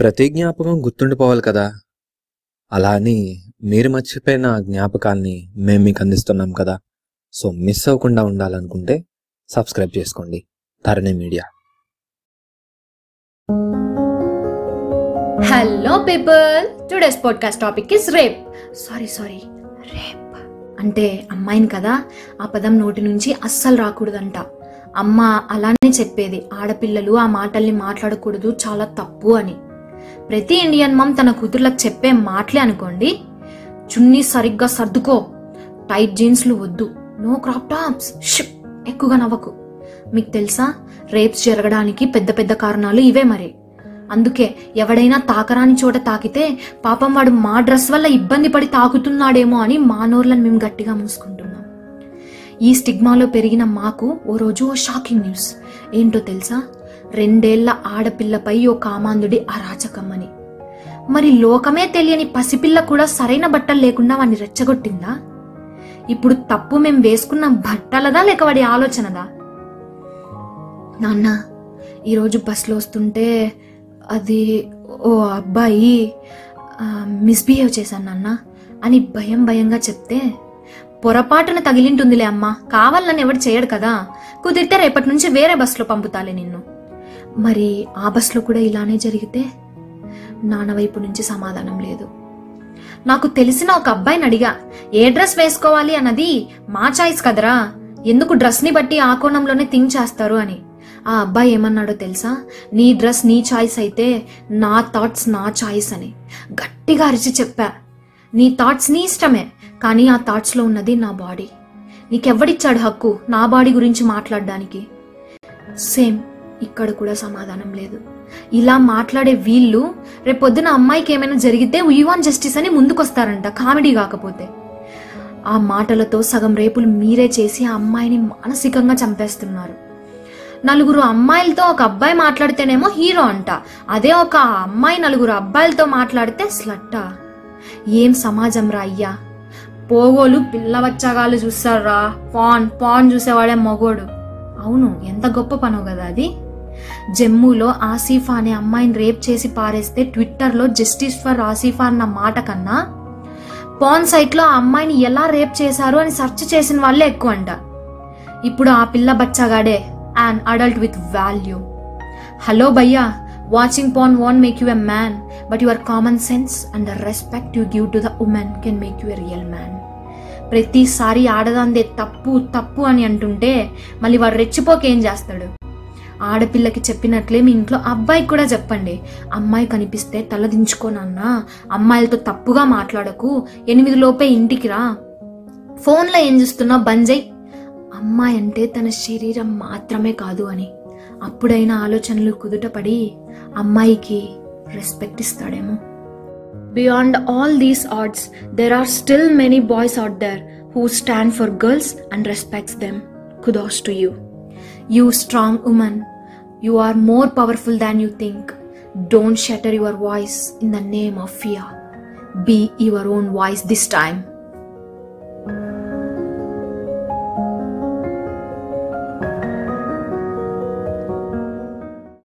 ప్రతి జ్ఞాపకం గుర్తుండిపోవాలి కదా. అలా అని మీరు మర్చిపోయిన జ్ఞాపకాల్ని మేము మీకు అందిస్తున్నాం కదా. సో మిస్ అవ్వకుండా ఉండాలనుకుంటే సబ్స్క్రైబ్ చేసుకోండి. Dharani media. Hello people today's podcast topic is rape sorry sorry rape అంటే అమ్మాయిని కదా ఆ పదం నోటి నుంచి అస్సలు రాకూడదంట. అమ్మ అలానే చెప్పేది ఆడపిల్లలు ఆ మాటల్ని మాట్లాడకూడదు చాలా తప్పు అని. ప్రతి ఇండియన్ మమ్ తన కూతుర్లకు చెప్పే మాటలే అనుకోండి. చున్నీ సరిగ్గా సర్దుకో. టైట్ జీన్స్లు వద్దు. No crop tops. షిప్. ఎక్కువగా నవ్వకు. మీకు తెలుసా? రేప్స్ జరగడానికి పెద్ద పెద్ద కారణాలు ఇవే మరి. అందుకే ఎవడైనా తాకరాని చోట తాకితే పాపం వాడు మా డ్రెస్ వల్ల ఇబ్బంది పడి తాకుతున్నాడేమో అని మా నోర్లను మేము గట్టిగా మూసుకుంటున్నాం. ఈ స్టిగ్మాలో పెరిగిన మాకు ఓ రోజు ఓ షాకింగ్ న్యూస్. ఏంటో తెలుసా? రెండేళ్ళ ఆడపిల్లపై ఓ కామాంధుడి అరాచకం అని మరి లోకమే తెలియని పసిపిల్ల కూడా సరైన బట్టలు లేకుండా వాడిని రెచ్చగొట్టిందా? ఇప్పుడు తప్పు మేం వేసుకున్న బట్టలదా లేక వాడి ఆలోచనదా? నాన్న ఈరోజు బస్సులో వస్తుంటే అది ఓ అబ్బాయి మిస్బిహేవ్ చేశాను నాన్న అని భయం భయంగా చెప్తే పొరపాటున తగిలింటుందిలే అమ్మా కావాలని ఎవడు చేయడు కదా కుదిరితే రేపటి నుంచి వేరే బస్సులో పంపుతాలే నిన్ను. మరి ఆ బస్సులో కూడా ఇలానే జరిగితే నాన్న వైపు నుంచి సమాధానం లేదు. నాకు తెలిసిన ఒక అబ్బాయిని అడిగా ఏ డ్రెస్ వేసుకోవాలి అన్నది? మా చాయిస్ కదరా? ఎందుకు డ్రెస్ని బట్టి ఆ కోణంలోనే థింక్ చేస్తారు? అని. ఆ అబ్బాయి ఏమన్నాడో తెలుసా? నీ డ్రెస్ నీ చాయిస్ అయితే నా థాట్స్ నా చాయిస్ అని. గట్టిగా అరిచి చెప్పా. నీ థాట్స్ నీ ఇష్టమే కానీ ఆ థాట్స్లో ఉన్నది నా బాడీ. నీకెవ్వడిచ్చాడు హక్కు నా బాడీ గురించి మాట్లాడడానికి? సేమ్ ఇక్కడ కూడా సమాధానం లేదు. ఇలా మాట్లాడే వీళ్ళు రేపొద్దున అమ్మాయికి ఏమైనా జరిగితే వీ వాంట్ జస్టిస్ అని ముందుకొస్తారంట కామెడీ కాకపోతే. ఆ మాటలతో సగం రేపులు మీరే చేసి ఆ అమ్మాయిని మానసికంగా చంపేస్తున్నారు. నలుగురు అమ్మాయిలతో ఒక అబ్బాయి మాట్లాడితేనేమో హీరో అంట. అదే ఒక అమ్మాయి నలుగురు అబ్బాయిలతో మాట్లాడితే స్లట్ట. ఏం సమాజం రా అయ్యా? పోగోలు పిల్లవచ్చగాలు చూస్తారా? పాన్ పాన్ చూసేవాడే మగోడు. అవును ఎంత గొప్ప పనో కదా అది. జమ్మూలో ఆసిఫా అనే అమ్మాయిని రేప్ చేసి పారేస్తే ట్విట్టర్లో జస్టిస్ ఫర్ ఆసిఫా అన్న మాట కన్నా పాన్ సైట్లో ఆ అమ్మాయిని ఎలా రేప్ చేశారు అని సెర్చ్ చేసిన వాళ్ళే ఎక్కువ అంట ఇప్పుడు ఆ పిల్ల బచ్చగాడే an adult with value hello భయ్యా watching porn won't make you a man but your common sense and respect respect you to the women can make you a real man man. ప్రతిసారి ఆడదాందే తప్పు తప్పు అని అంటుంటే మళ్ళీ వాడు రెచ్చిపోకేం చేస్తాడు? ఆడపిల్లకి చెప్పినట్లే మీ ఇంట్లో అబ్బాయికి కూడా చెప్పండి. అమ్మాయి కనిపిస్తే తలదించుకోనన్నా అమ్మాయిలతో తప్పుగా మాట్లాడకు. ఎనిమిది లోపే ఇంటికి రా. ఫోన్లో ఏం చూస్తున్నావు బంజయ్? అమ్మాయి అంటే తన శరీరం మాత్రమే కాదు అని. అప్పుడైనా ఆలోచనలు కుదుటపడి అమ్మాయికి respect ఇస్తాడేమో. Beyond all these arts there are still many boys out there who stand for girls and respects them kudos to you You strong woman, you are more powerful than you think. Don't shatter your voice in the name of fear. Be your own voice this time.